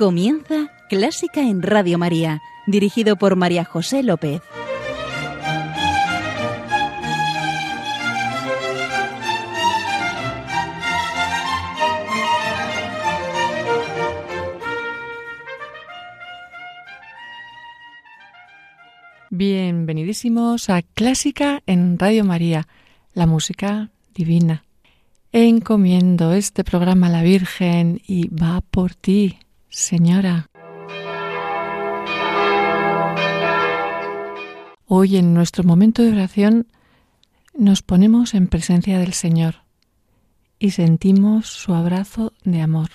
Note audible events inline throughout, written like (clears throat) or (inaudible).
Comienza Clásica en Radio María, dirigido por María José López. Bienvenidísimos a Clásica en Radio María, la música divina. Encomiendo este programa a la Virgen y va por ti, Señora. Hoy en nuestro momento de oración nos ponemos en presencia del Señor y sentimos su abrazo de amor.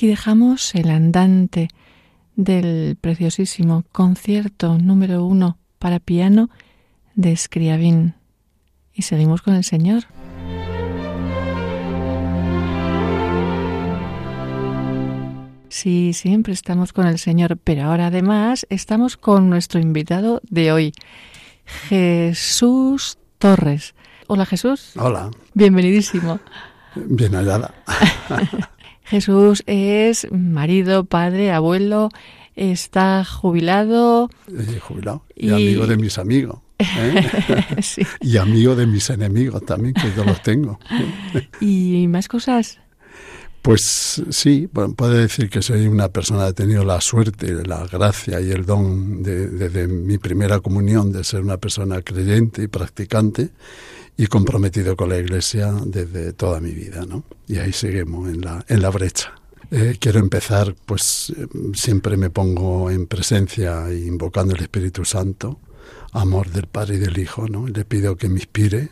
Aquí dejamos el andante del preciosísimo concierto número uno para piano de Scriabin. Y seguimos con el Señor. Sí, siempre estamos con el Señor, pero ahora además estamos con nuestro invitado de hoy, Jesús Torres. Hola Jesús. Hola. Bienvenidísimo. Bien hallada. (laughs) Jesús es marido, padre, abuelo, está jubilado. Jubilado. Y, amigo de mis amigos. ¿eh? (laughs) Y amigo de mis enemigos también, que yo los tengo. (laughs) ¿Y más cosas? Pues sí, puedo decir que soy una persona que ha tenido la suerte, la gracia y el don desde mi primera comunión de ser una persona creyente y practicante y comprometido con la Iglesia desde toda mi vida, ¿no? Y ahí seguimos en la, en la brecha. Eh, quiero empezar, pues siempre me pongo en presencia invocando el Espíritu Santo, amor del Padre y del Hijo, ¿no? Le pido que me inspire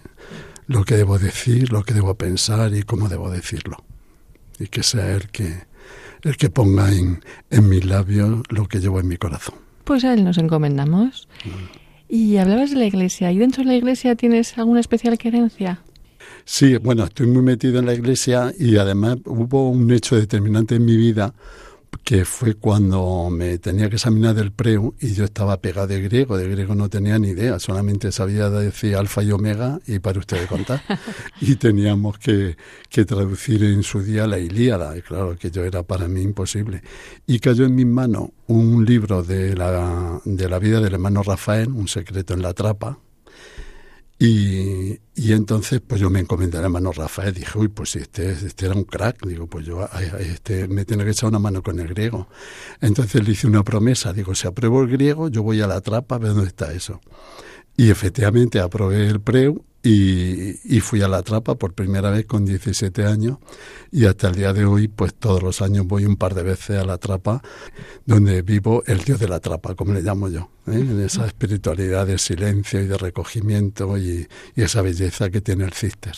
lo que debo decir, lo que debo pensar y cómo debo decirlo y que sea Él que, el que ponga en, en mis labios lo que llevo en mi corazón. Pues a Él nos encomendamos. Mm. Y hablabas de la iglesia. ¿Y dentro de la iglesia tienes alguna especial querencia? Sí, bueno, estoy muy metido en la iglesia y además hubo un hecho determinante en mi vida que fue cuando me tenía que examinar del preu y yo estaba pegado de griego, de griego no tenía ni idea, solamente sabía decir alfa y omega y para ustedes contar. (laughs) y teníamos que, que, traducir en su día la Ilíada, y claro que yo era para mí imposible. Y cayó en mis manos un libro de la, de la vida del hermano Rafael, Un secreto en la trapa, y, y, entonces, pues yo me encomendé al hermano Rafael, dije, uy, pues si este, este era un crack, digo, pues yo este, me tiene que echar una mano con el griego. Entonces le hice una promesa, digo, si apruebo el griego, yo voy a la trapa a ver dónde está eso. Y efectivamente aprobé el preu y, fui a la trapa por primera vez con 17 años y hasta el día de hoy pues todos los años voy un par de veces a la trapa donde vivo el dios de la trapa como le llamo yo ¿eh? en esa espiritualidad de silencio y de recogimiento y, esa belleza que tiene el cister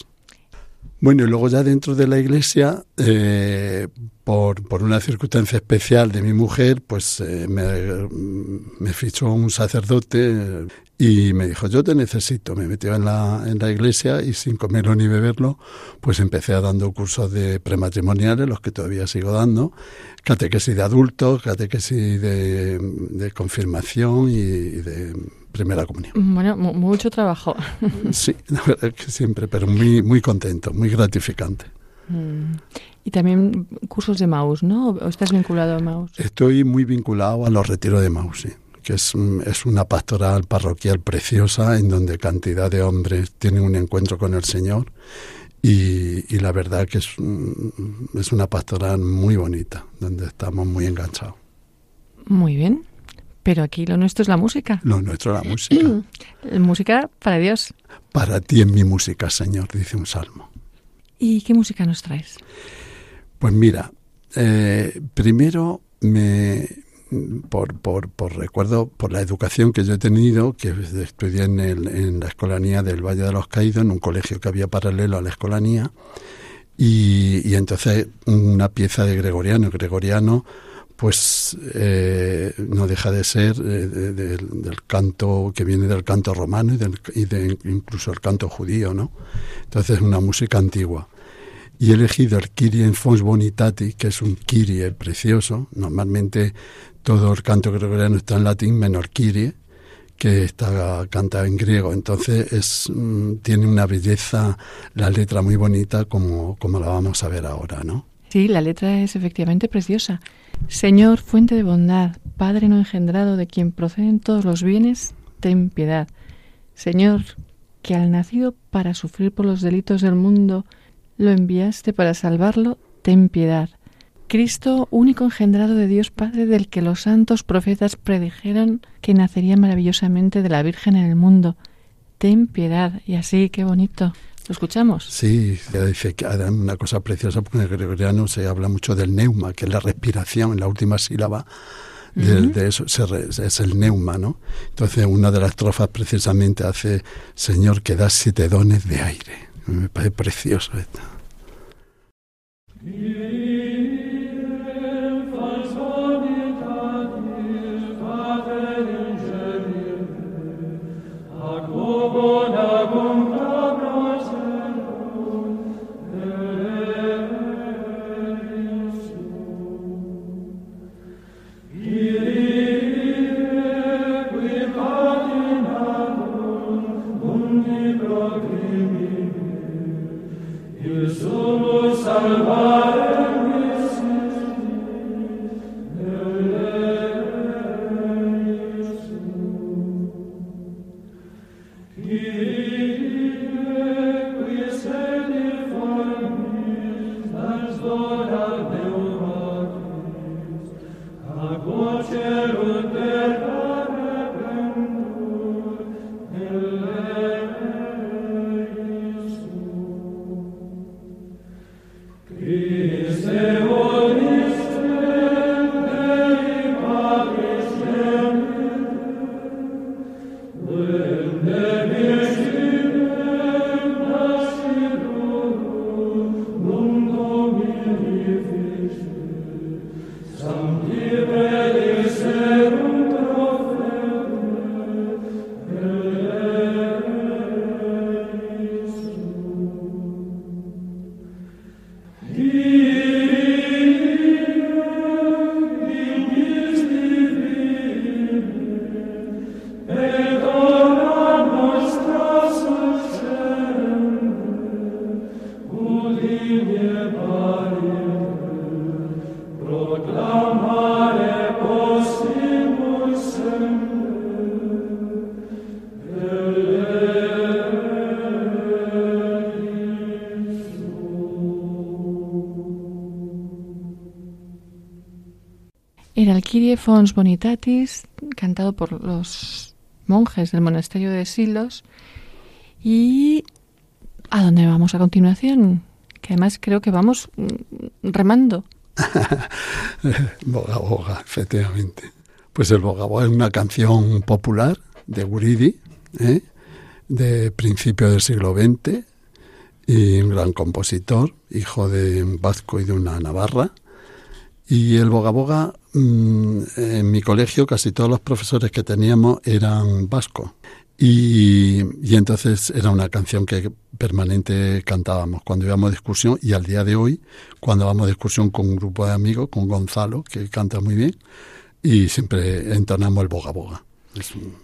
bueno, y luego ya dentro de la iglesia, eh, por, por, una circunstancia especial de mi mujer, pues eh, me, fichó un sacerdote y me dijo, yo te necesito. Me metió en la, en la iglesia y sin comerlo ni beberlo, pues empecé a dando cursos de prematrimoniales, los que todavía sigo dando, catequesis de adultos, catequesis de, de confirmación y, de primera comunión. Bueno, mucho trabajo. (laughs) Sí, la verdad que siempre, pero muy, muy contento, muy gratificante. Mm. Y también cursos de Maus, ¿no? ¿O estás vinculado a Maus? Estoy muy vinculado a los retiros de Maus, sí que es, es, una pastoral parroquial preciosa en donde cantidad de hombres tienen un encuentro con el Señor y, y la verdad que es, es una pastoral muy bonita, donde estamos muy enganchados. Muy bien, pero aquí lo nuestro es la música. Lo nuestro es la música. (clears throat) música para Dios. Para ti es mi música, Señor, dice un salmo. ¿Y qué música nos traes? Pues mira, eh, primero me, por, por, por, recuerdo, por la educación que yo he tenido, que estudié en, el, en la escolanía del Valle de los Caídos, en un colegio que había paralelo a la escolanía, y, y entonces una pieza de Gregoriano, Gregoriano, pues eh, no deja de ser eh, del canto que viene del canto romano y, del, y de incluso el canto judío, ¿no? Entonces es una música antigua y he elegido el Kyrie en Fons Bonitati, que es un Kyrie precioso. Normalmente todo el canto gregoriano está en latín, menos Kyrie, que está cantado en griego. Entonces es, mm, tiene una belleza, la letra muy bonita, como, como la vamos a ver ahora, ¿no? Sí, la letra es efectivamente preciosa. Señor, fuente de bondad, Padre no engendrado, de quien proceden todos los bienes, ten piedad. Señor, que al nacido para sufrir por los delitos del mundo, lo enviaste para salvarlo, ten piedad. Cristo, único engendrado de Dios Padre, del que los santos profetas predijeron que nacería maravillosamente de la Virgen en el mundo, ten piedad. Y así, qué bonito. ¿Lo escuchamos? Sí, dice que una cosa preciosa, porque en el gregoriano se habla mucho del neuma, que es la respiración en la última sílaba. De, eso es el neuma, ¿no? Entonces, una de las estrofas precisamente hace Señor que da siete dones de aire. Me parece precioso esto. Fons Bonitatis, cantado por los monjes del monasterio de Silos. ¿Y a dónde vamos a continuación? Que además creo que vamos mm, remando. (laughs) boga Boga, efectivamente. Pues el Boga Boga es una canción popular de Guridi, ¿eh? de principio del siglo XX, y un gran compositor, hijo de un vasco y de una navarra. Y el Boga Boga Mm, en mi colegio casi todos los profesores que teníamos eran vascos. Y, entonces era una canción que permanente cantábamos cuando íbamos de excursión y al día de hoy, cuando vamos de excursión con un grupo de amigos, con Gonzalo, que canta muy bien, y siempre entonamos el boga boga.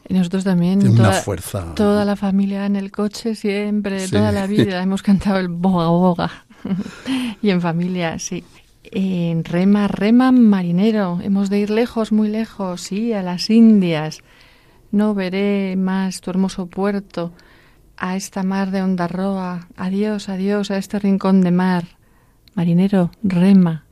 y nosotros también, tiene toda, una fuerza. Toda la familia en el coche, siempre, toda la vida (laughs) hemos cantado el boga boga. (laughs) y en familia, sí. En rema, rema, marinero. Hemos de ir lejos, muy lejos, sí, a las Indias. No veré más tu hermoso puerto, a esta mar de onda roa. Adiós, adiós a este rincón de mar. Marinero, rema.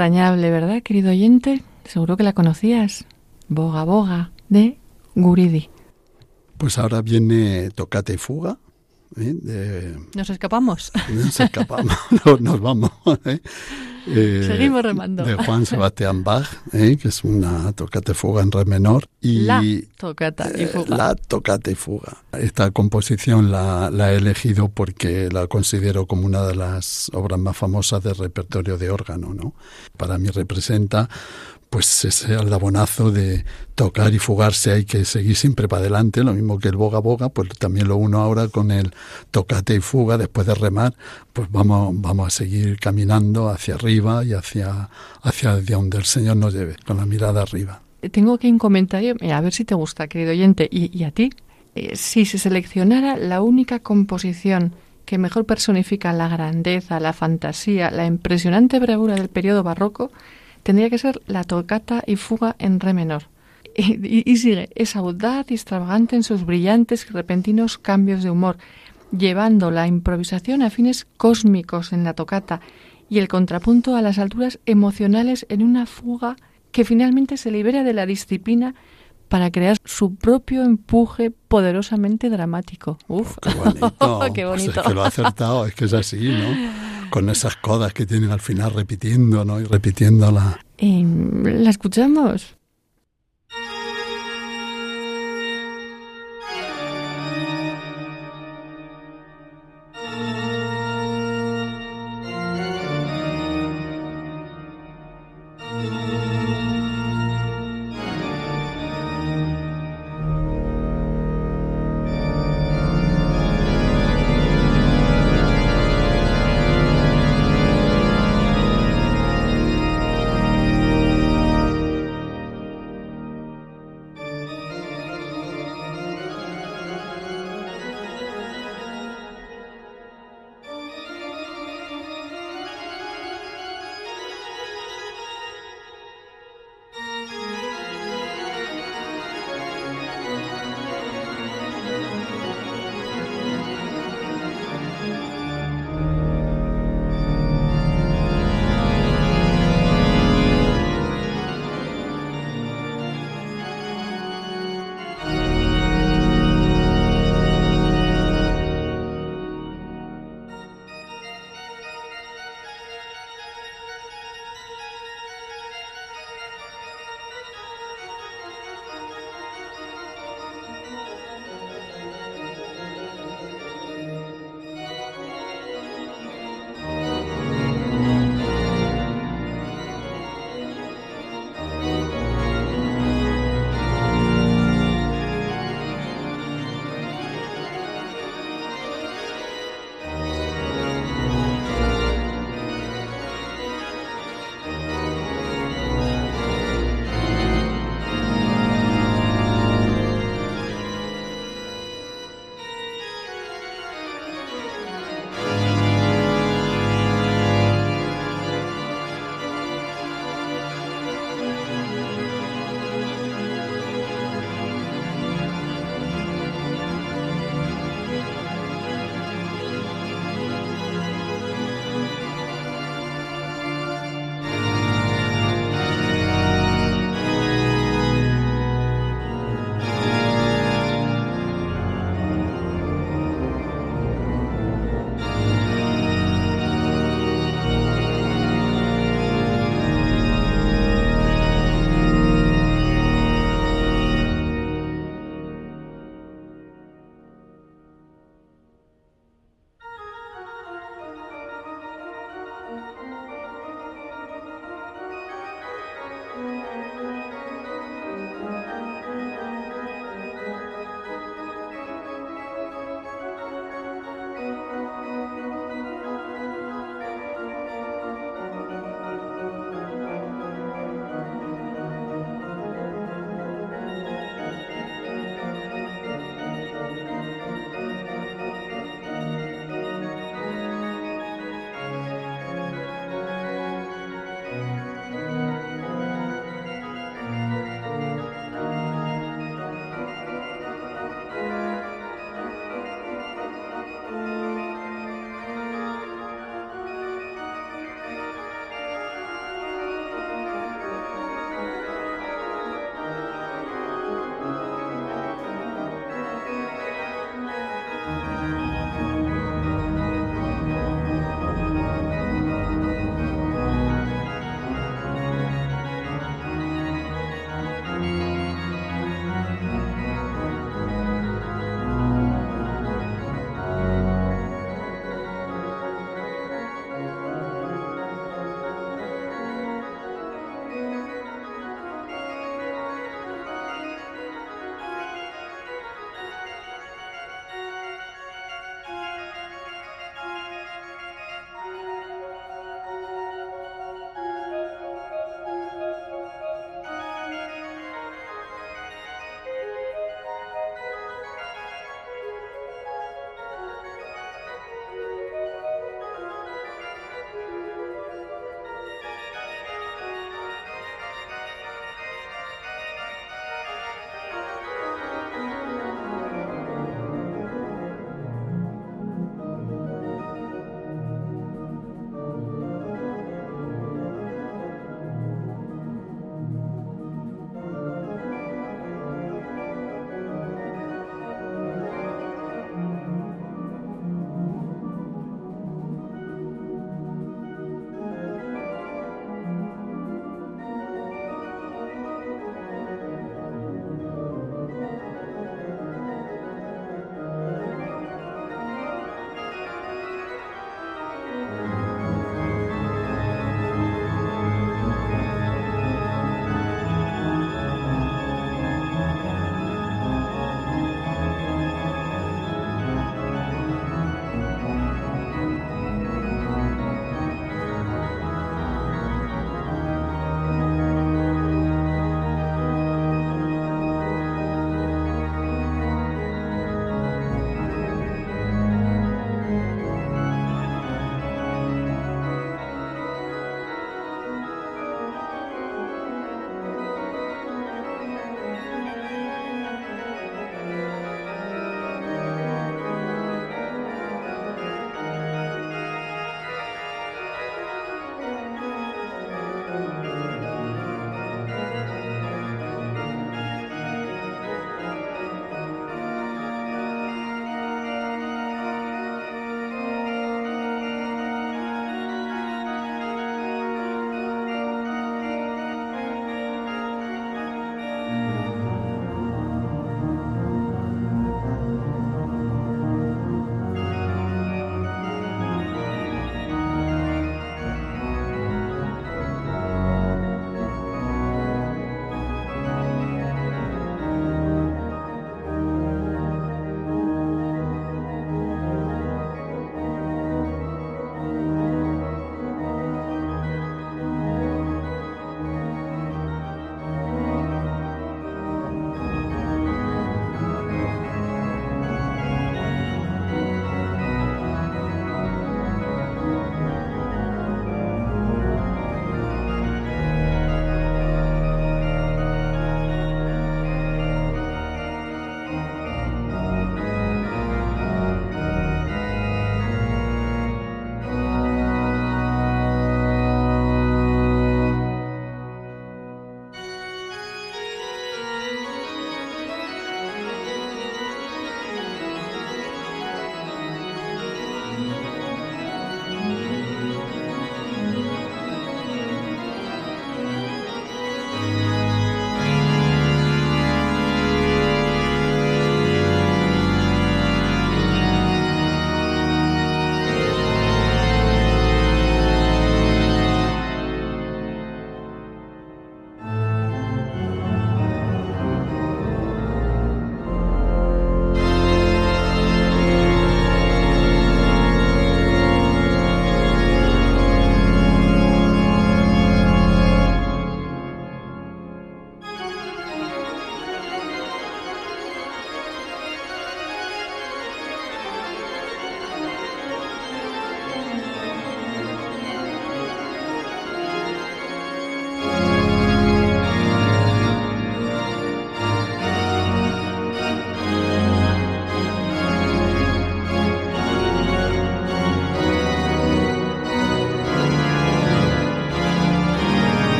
Entrañable, ¿verdad, querido oyente? Seguro que la conocías. Boga Boga, de Guridi. Pues ahora viene Tocate y Fuga. ¿eh? Nos escapamos. Nos escapamos, (laughs) nos vamos. ¿eh? Eh, Seguimos remando. De Juan Sebastián Bach, que es una tocata y fuga en re menor. Y, la tocata y fuga. la tocata y fuga. Esta composición la, la, he elegido porque la considero como una de las obras más famosas del repertorio de órgano. ¿no? Para mí representa pues ese aldabonazo de tocar y fugarse hay que seguir siempre para adelante, lo mismo que el boga boga, pues también lo uno ahora con el tocate y fuga después de remar, pues vamos, vamos a seguir caminando hacia arriba y hacia, hacia donde el Señor nos lleve, con la mirada arriba. Tengo aquí un comentario, a ver si te gusta, querido oyente, y, a ti. Eh, si se seleccionara la única composición que mejor personifica la grandeza, la fantasía, la impresionante bravura del periodo barroco, tendría que ser la tocata y fuga en re menor. Y, sigue, es audaz y extravagante en sus brillantes y repentinos cambios de humor, llevando la improvisación a fines cósmicos en la tocata y el contrapunto a las alturas emocionales en una fuga que finalmente se libera de la disciplina para crear su propio empuje poderosamente dramático. Uf, qué bonito. (laughs) qué bonito. Pues es que lo ha acertado, es que es así, ¿no? (laughs) con esas codas que tienen al final repitiendo, ¿no? Y repitiéndola. ¿La escuchamos?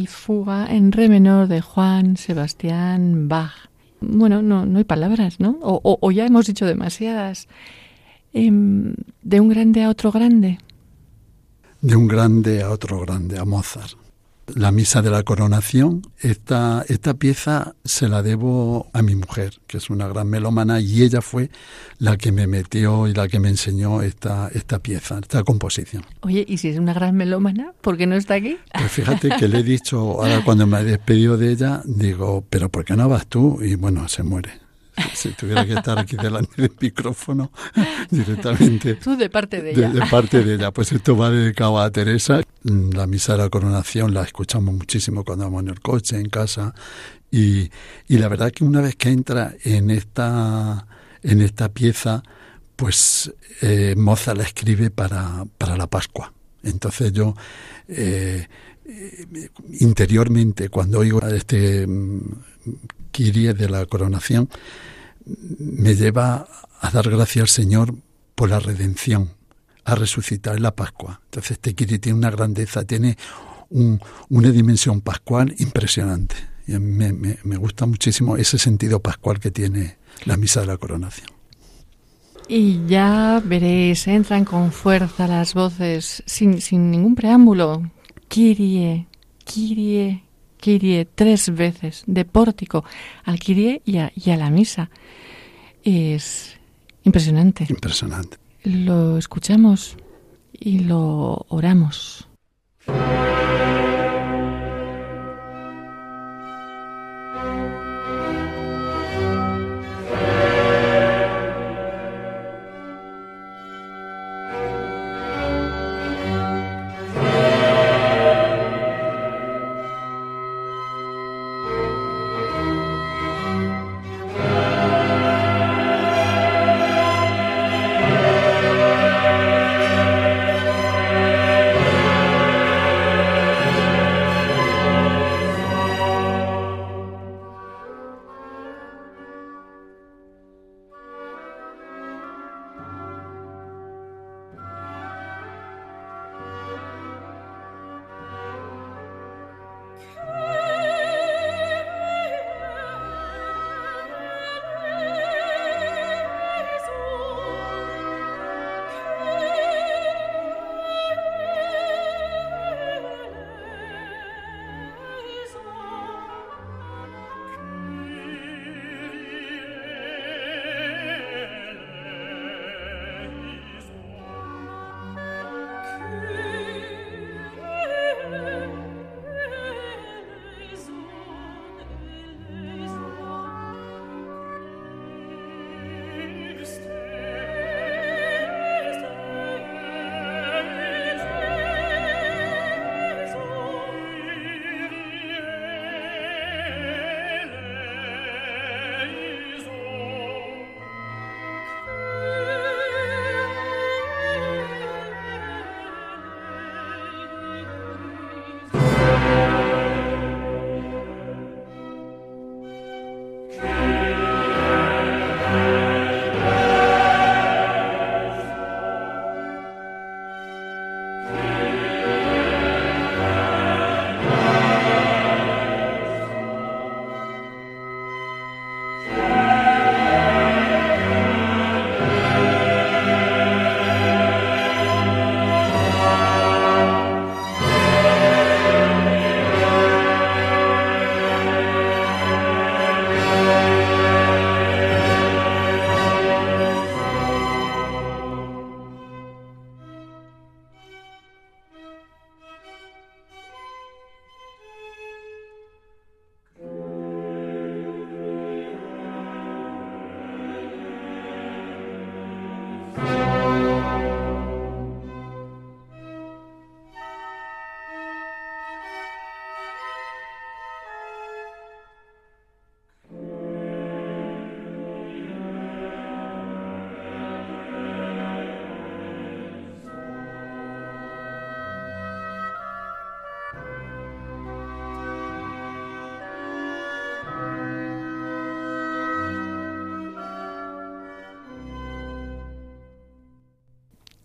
Y fuga en re menor de Juan Sebastián Bach. Bueno, no, no hay palabras, ¿no? O, ya hemos dicho demasiadas. Em, de un grande a otro grande. De un grande a otro grande, a Mozart la misa de la coronación, esta, esta pieza se la debo a mi mujer, que es una gran melómana, y ella fue la que me metió y la que me enseñó esta, esta pieza, esta composición. Oye, ¿y si es una gran melómana, por qué no está aquí? Pues fíjate que le he dicho, (laughs) ahora cuando me he despedido de ella, digo, pero ¿por qué no vas tú? Y bueno, se muere si tuviera que estar aquí delante del micrófono (laughs) directamente. Tú de parte de ella. De, parte de ella. Pues esto va dedicado a Teresa. La misa de la coronación la escuchamos muchísimo cuando vamos en el coche, en casa. Y, y la verdad que una vez que entra en esta, en esta pieza, pues eh, Moza la escribe para, para la Pascua. Entonces yo eh, interiormente, cuando oigo este mm, Kirie de la coronación, me lleva a dar gracias al Señor por la redención, a resucitar la Pascua. Entonces este Kirie tiene una grandeza, tiene una dimensión pascual impresionante. Y me, me, gusta muchísimo ese sentido pascual que tiene la misa de la coronación. Y ya veréis, entran con fuerza las voces, sin, sin ningún preámbulo. Kirie, Kirie, Kirie tres veces, de pórtico al Kirie y a, y a la misa. Es impresionante. Impresionante. Lo escuchamos y lo oramos.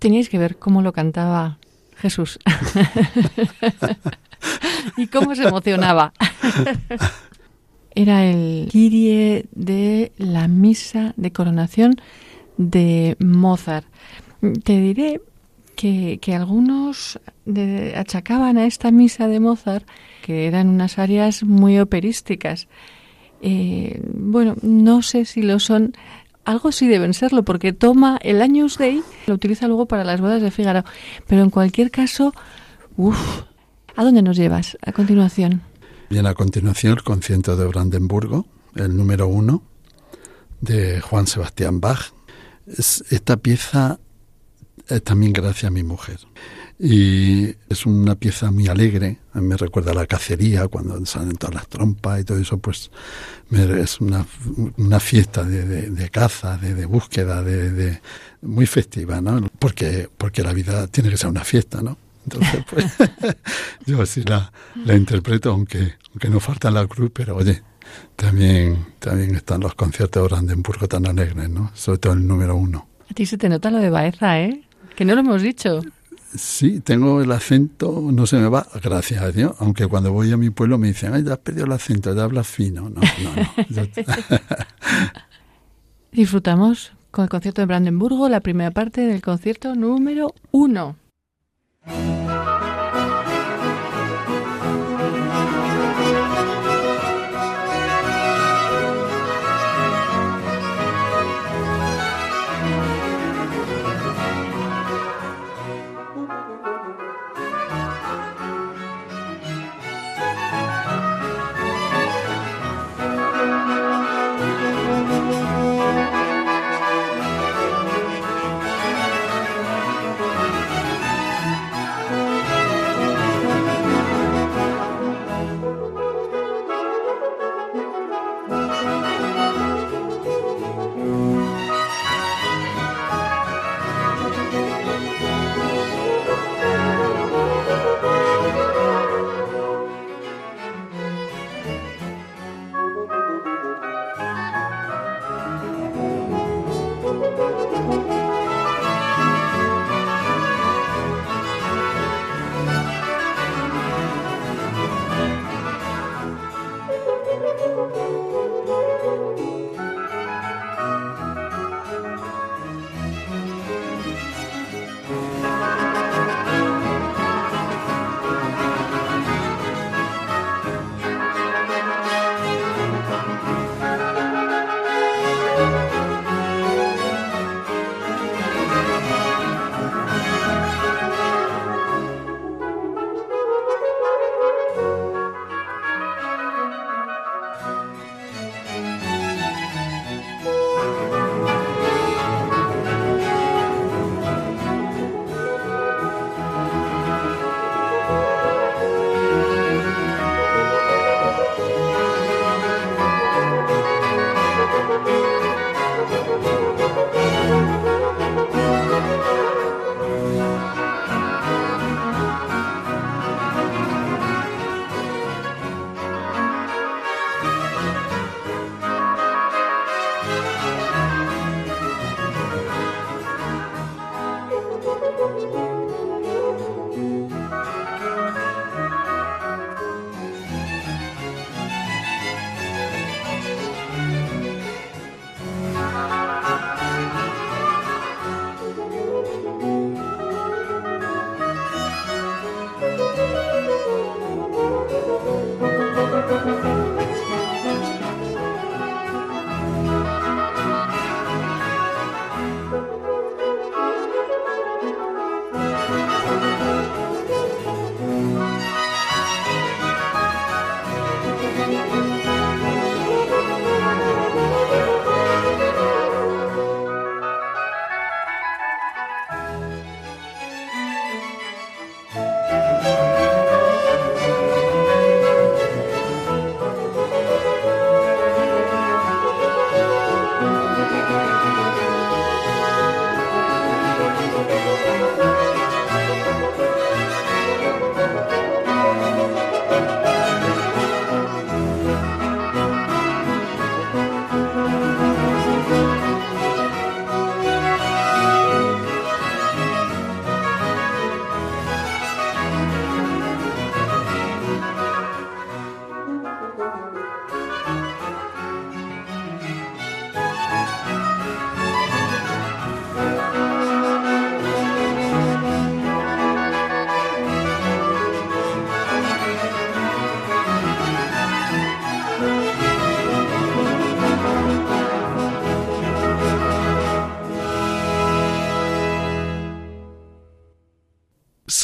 Teníais que ver cómo lo cantaba Jesús. (laughs) y cómo se emocionaba. Era el Kyrie de la misa de coronación de Mozart. Te diré que, algunos achacaban a esta misa de Mozart que eran unas áreas muy operísticas. Eh, bueno, no sé si lo son. Algo sí deben serlo, porque toma el Años Day, lo utiliza luego para las bodas de Fígaro. Pero en cualquier caso, uff, ¿a dónde nos llevas a continuación? Bien, a continuación el concierto de Brandenburgo, el número uno, de Juan Sebastián Bach. esta pieza es también gracias a mi mujer. Y es una pieza muy alegre, me recuerda a la cacería, cuando salen todas las trompas y todo eso, pues es una, una fiesta de, de, caza, de, de búsqueda, de, muy festiva, ¿no? Porque, porque la vida tiene que ser una fiesta, ¿no? Entonces, pues (laughs) (laughs) yo así la, la interpreto, aunque, aunque no falta la cruz, pero oye, también, también están los conciertos de Brandenburgo tan alegres, ¿no? Sobre todo el número uno. A ti se te nota lo de Baeza, ¿eh? Que no lo hemos dicho. Sí, tengo el acento, no se me va, gracias a Dios, aunque cuando voy a mi pueblo me dicen, ay, ya has perdido el acento, ya hablas fino. No, no, no. (laughs) (laughs) Disfrutamos con el concierto de Brandenburgo, la primera parte del concierto número uno.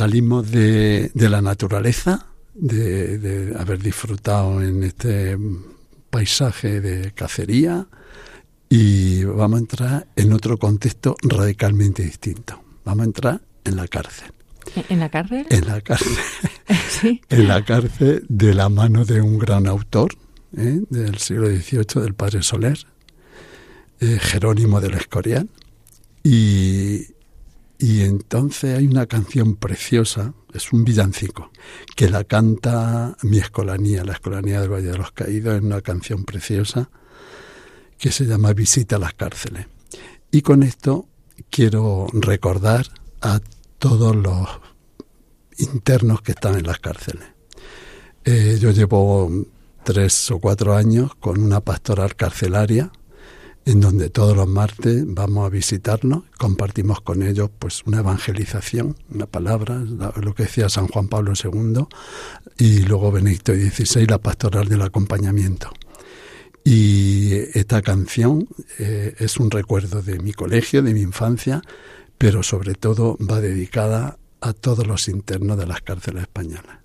Salimos de, de la naturaleza, de, de, haber disfrutado en este paisaje de cacería y vamos a entrar en otro contexto radicalmente distinto. Vamos a entrar en la cárcel. ¿En la cárcel? En la cárcel. (laughs) sí. En la cárcel de la mano de un gran autor ¿eh? del siglo XVIII, del padre Soler, eh, Jerónimo del Escorial. Y, y entonces hay una canción preciosa, es un villancico, que la canta mi escolanía, la escolanía del Valle de los Caídos, es una canción preciosa que se llama Visita a las cárceles. Y con esto quiero recordar a todos los internos que están en las cárceles. Eh, yo llevo tres o cuatro años con una pastoral carcelaria en donde todos los martes vamos a visitarnos, compartimos con ellos pues una evangelización, una palabra, lo que decía San Juan Pablo II, y luego Benedicto XVI, la pastoral del acompañamiento. Y esta canción eh, es un recuerdo de mi colegio, de mi infancia, pero sobre todo va dedicada a todos los internos de las cárceles españolas.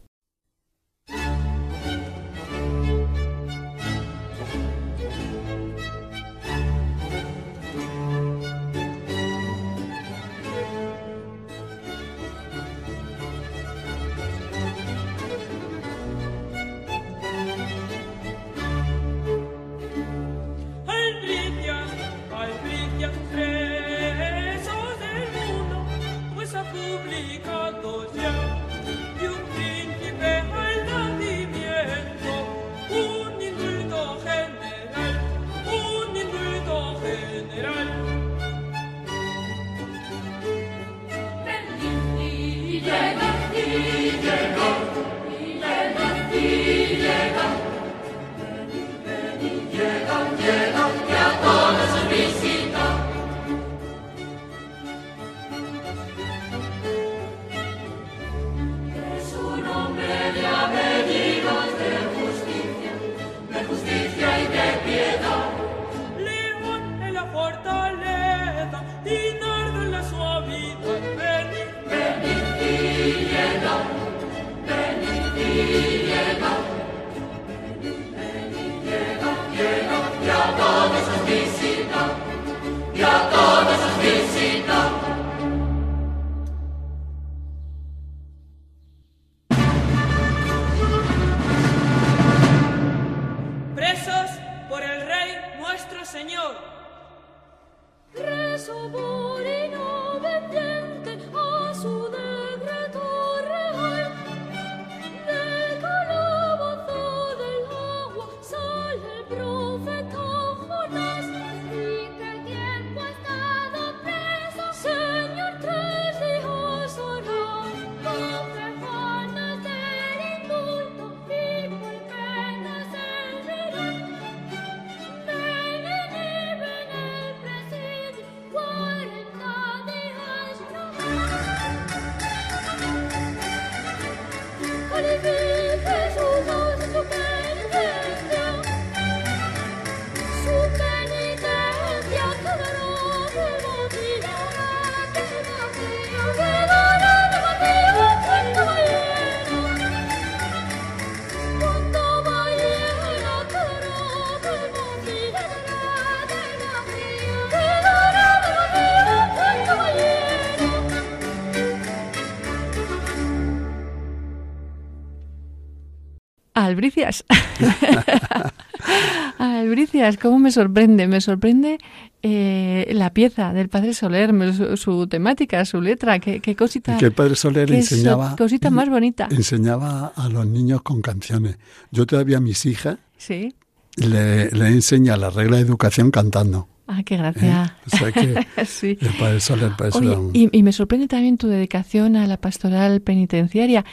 Albricias. (laughs) Albricias, ¿cómo me sorprende? Me sorprende eh, la pieza del Padre Soler, su, temática, su letra, qué, qué cosita. Que el Padre Soler enseñaba. Cosita más bonita. Enseñaba a los niños con canciones. Yo todavía a mis hijas ¿Sí? le, le enseña la regla de educación cantando. Ah, qué gracia. ¿Eh? O sea que (laughs) sí. el Padre Soler, el Padre Oye, Soler- y, y me sorprende también tu dedicación a la pastoral penitenciaria.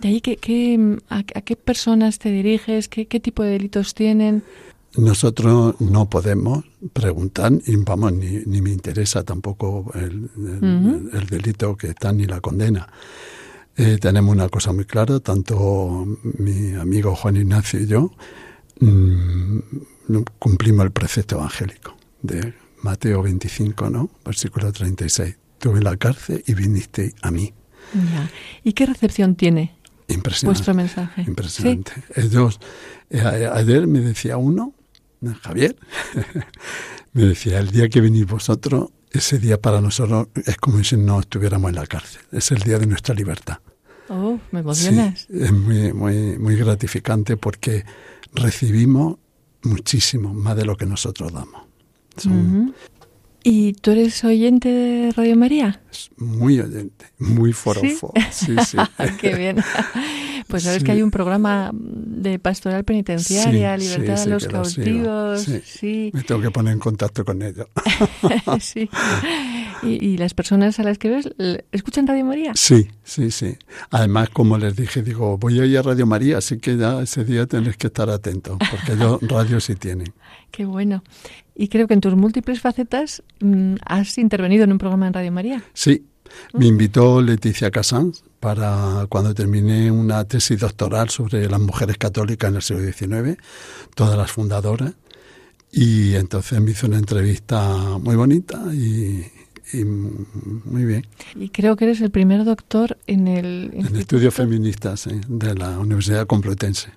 De ahí, ¿qué, qué, a, a qué personas te diriges? ¿Qué, ¿Qué tipo de delitos tienen? Nosotros no podemos preguntar, y vamos, ni, ni me interesa tampoco el, el- Ujú. el delito que está ni la condena. Eh, tenemos una cosa muy clara, tanto mi amigo Juan Ignacio y yo mm, cumplimos el precepto evangélico de Mateo 25, ¿no? Versículo 36. Tuve la cárcel y viniste a mí. ¿Y qué recepción tiene Impresionante. vuestro mensaje? Impresionante. Ellos, eh, ayer me decía uno, Javier, (laughs) me decía, el día que venís vosotros, ese día para nosotros es como si no estuviéramos en la cárcel. Es el día de nuestra libertad. Oh, me emocionas. es muy, muy, muy gratificante porque recibimos muchísimo más de lo que nosotros damos. ¿Y tú eres oyente de Radio María? Muy oyente, muy forofo. Sí, sí. (laughs) Qué bien. Pues sabes que hay un programa de pastoral penitenciaria, libertad a los cautivos. Sí. Me tengo que poner en contacto con ellos. (laughs) sí. ¿Y, las personas a las que ves escuchan Radio María? Sí, sí, sí. Además, como les dije, digo, voy a ir a Radio María, así que ya ese día tenéis que estar atentos, porque ellos (laughs) radio sí tienen. Qué bueno. Y creo que en tus múltiples facetas mm, has intervenido en un programa en Radio María. Sí, me invitó Leticia Casans para cuando terminé una tesis doctoral sobre las mujeres católicas en el siglo XIX, todas las fundadoras, y entonces me hizo una entrevista muy bonita y, muy bien. Y creo que eres el primer doctor en el... En estudios feministas de la Universidad Complutense.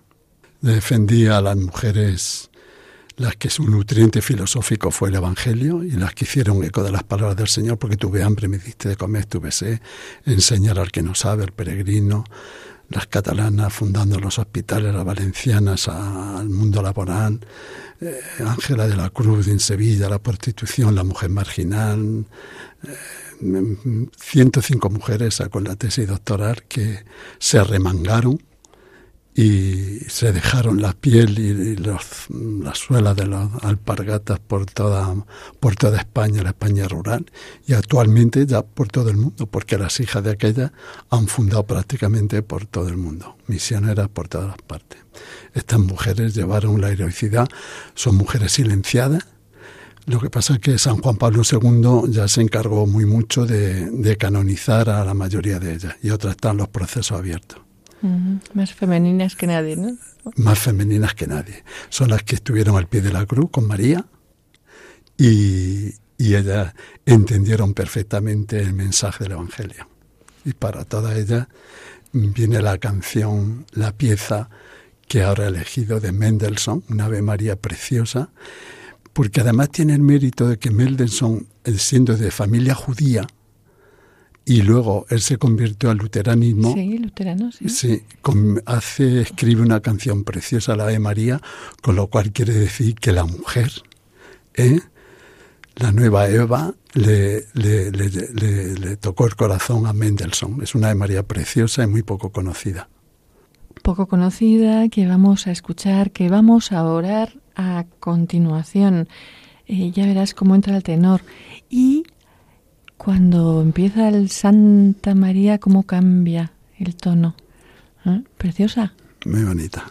Defendí a las mujeres las que su nutriente filosófico fue el Evangelio y las que hicieron eco de las palabras del Señor, porque tuve hambre, me diste de comer, tuve sed, enseñar al que no sabe, el peregrino, las catalanas fundando los hospitales, las valencianas al mundo laboral, eh, Ángela de la Cruz en Sevilla, la prostitución, la mujer marginal, 105 eh, mujeres con la tesis doctoral que se arremangaron y se dejaron la piel y, los, las suelas de las alpargatas por toda, por toda España, la España rural, y actualmente ya por todo el mundo, porque las hijas de aquella han fundado prácticamente por todo el mundo, misioneras por todas partes. Estas mujeres llevaron la heroicidad, son mujeres silenciadas, lo que pasa es que San Juan Pablo II ya se encargó muy mucho de, de canonizar a la mayoría de ellas, y otras están los procesos abiertos. Más femeninas que nadie, ¿no? Más femeninas que nadie. Son las que estuvieron al pie de la cruz con María y, y ellas entendieron perfectamente el mensaje del Evangelio. Y para todas ellas viene la canción, la pieza que ahora he elegido de Mendelssohn, una Ave María preciosa, porque además tiene el mérito de que Mendelssohn, siendo de familia judía, y luego él se convirtió al luteranismo. Sí, luterano, sí. Sí, hace, escribe una canción preciosa, la de María, con lo cual quiere decir que la mujer, ¿eh? la nueva Eva, le, le, le, le, tocó el corazón a Mendelssohn. Es una de María preciosa y muy poco conocida. Poco conocida, que vamos a escuchar, que vamos a orar a continuación. Eh, ya verás cómo entra el tenor. Y cuando empieza el Santa María, cómo cambia el tono. ¿Eh? Preciosa. Muy bonita.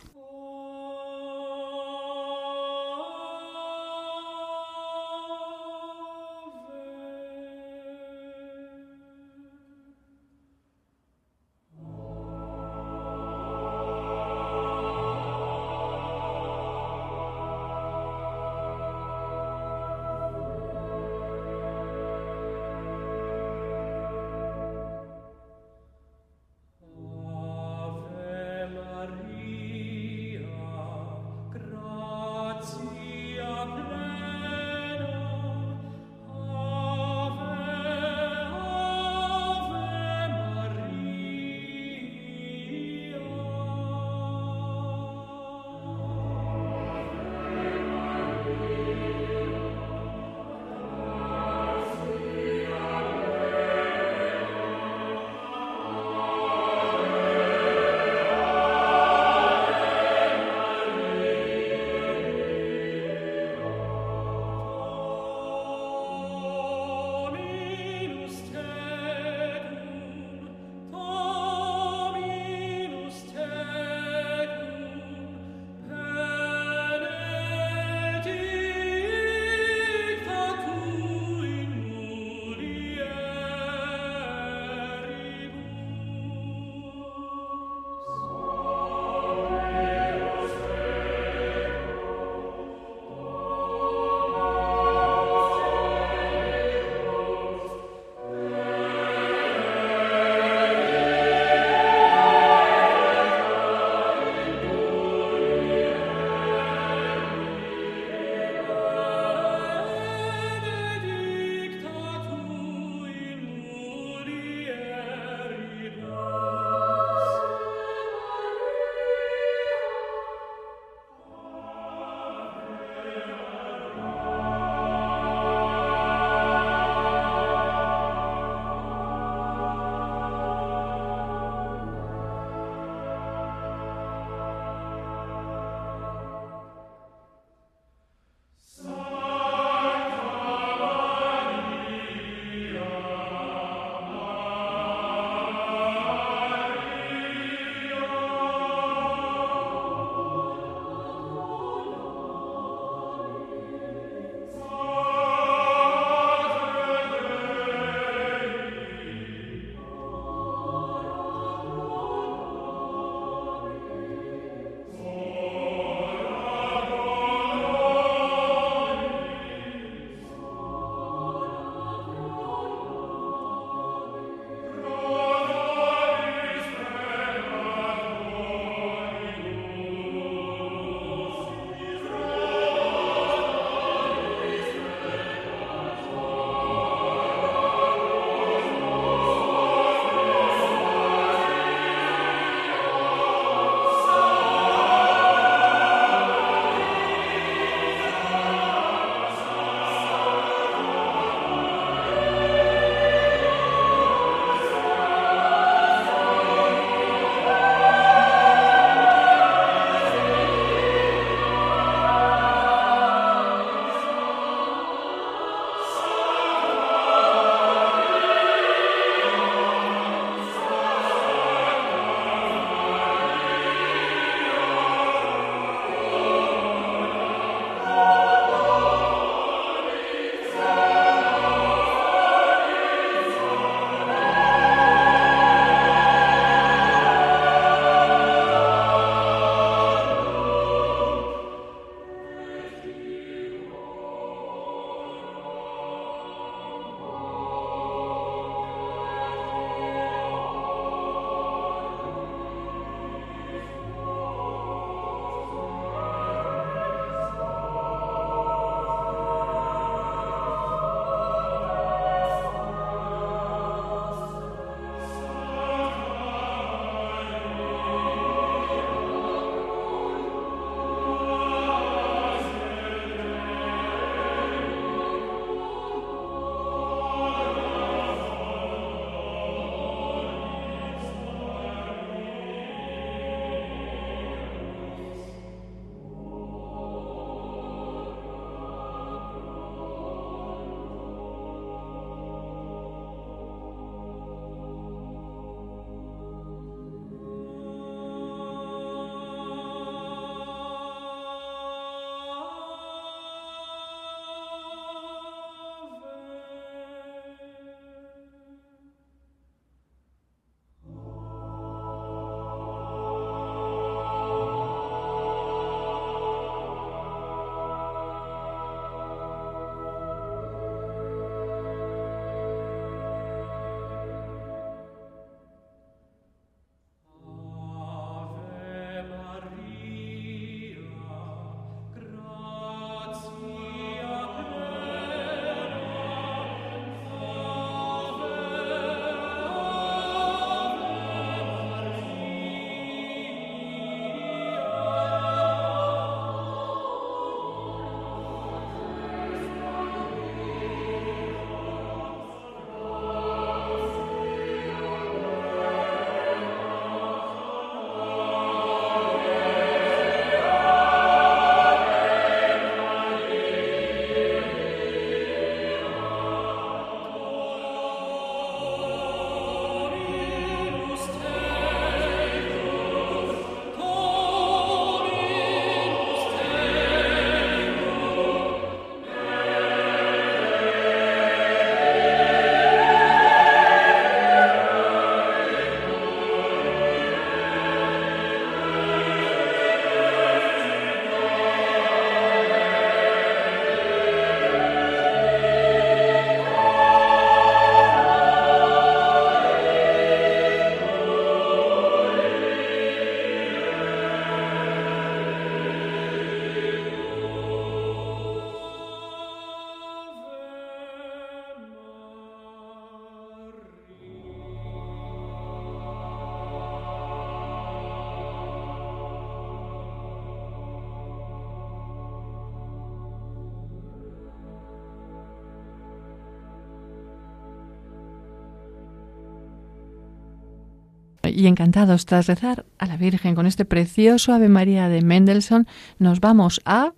Y encantados tras rezar a la Virgen con este precioso Ave María de Mendelssohn, nos vamos a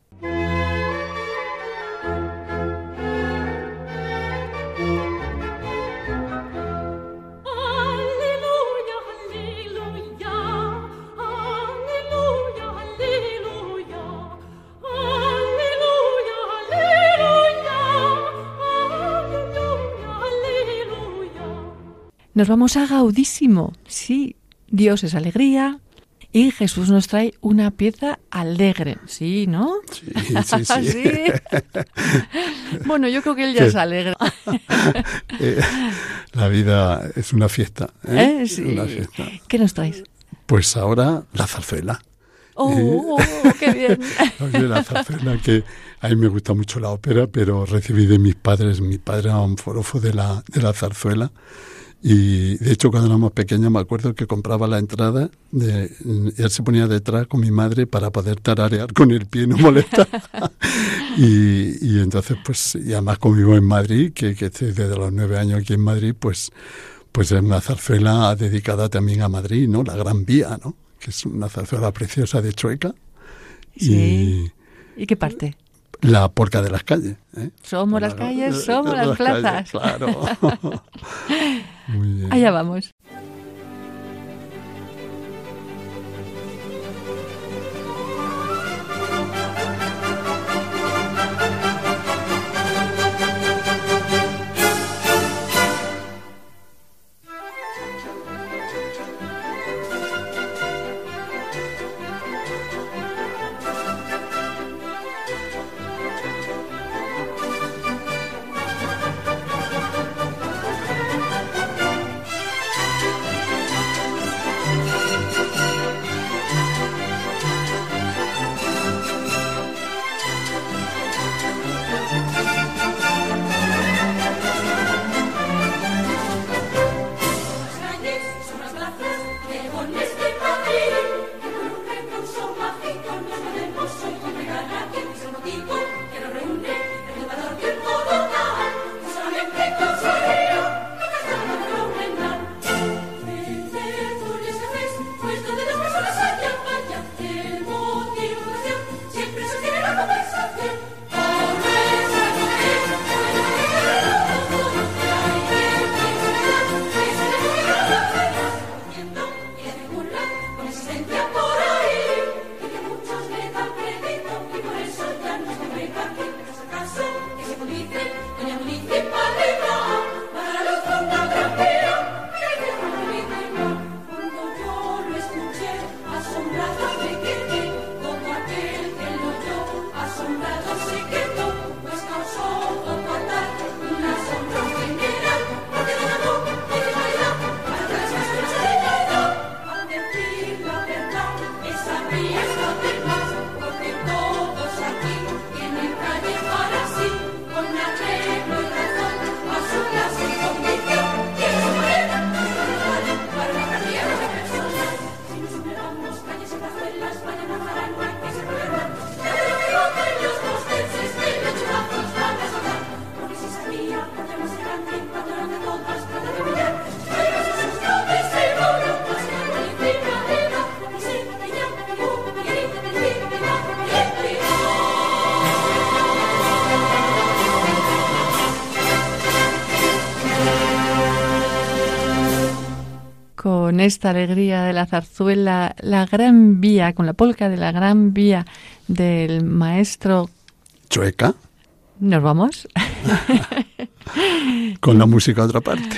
Nos vamos a gaudísimo. Sí, Dios es alegría y Jesús nos trae una pieza alegre. Sí, ¿no? Sí, sí, sí. (laughs) (laughs) bueno, yo creo que él ya es alegre. (laughs) Eh, la vida es una fiesta. ¿eh? ¿Eh? Sí. Una fiesta. ¿Qué nos traes? Pues ahora la zarzuela. ¡Oh, qué bien! La zarzuela, que a mí me gusta mucho la ópera, pero recibí de mis padres, mi padre era un forofo de la, de la zarzuela, y de hecho, cuando éramos pequeños, me acuerdo que compraba la entrada, de, y él se ponía detrás con mi madre para poder tararear con el pie, no molestar. (laughs) y, y, entonces, pues, y además conmigo en Madrid, que, que estoy desde los nueve años aquí en Madrid, pues, pues es una zarzuela dedicada también a Madrid, ¿no? La Gran Vía, ¿no? Que es una zarzuela preciosa de Chueca. Sí. ¿Y, ¿Y qué parte? La porca de las calles. ¿eh? Somos las calles, somos las, las plazas. Calles, claro. (laughs) Muy bien. Allá vamos. Esta alegría de la zarzuela, la gran vía, con la polca de la gran vía del maestro Chueca. ¿Nos vamos? (laughs) con la música a otra parte.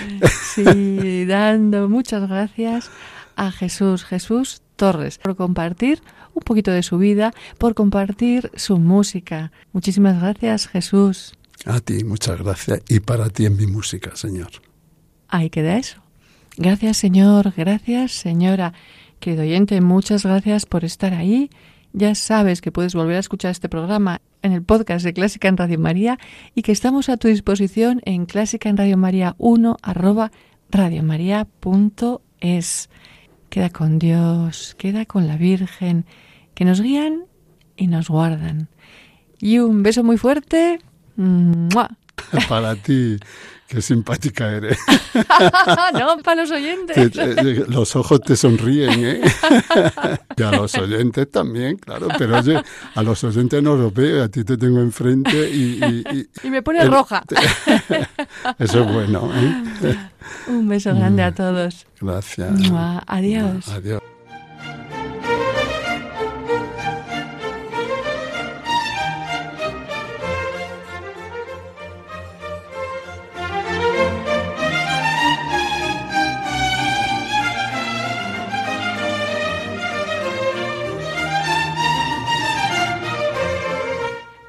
sí, dando muchas gracias a Jesús, Jesús Torres, por compartir un poquito de su vida, por compartir su música. Muchísimas gracias, Jesús. A ti, muchas gracias. Y para ti en mi música, Señor. Ahí queda eso. Gracias, Señor. Gracias, señora. Querido oyente, muchas gracias por estar ahí. Ya sabes que puedes volver a escuchar este programa en el podcast de Clásica en Radio María y que estamos a tu disposición en Clásica en Radio María 1 arroba radiomaria.es. Queda con Dios, queda con la Virgen, que nos guían y nos guardan. Y un beso muy fuerte. (laughs) Para ti. Qué simpática eres. (laughs) no, para los oyentes. los ojos te sonríen, ¿eh? y a los oyentes también, claro. Pero oye, a los oyentes no los veo, a ti te tengo enfrente y... Y, me pone roja. (laughs) Eso es bueno, ¿eh? Un beso grande a todos. Gracias. Adiós. Adiós.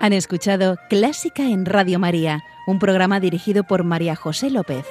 Han escuchado Clásica en Radio María, un programa dirigido por María José López.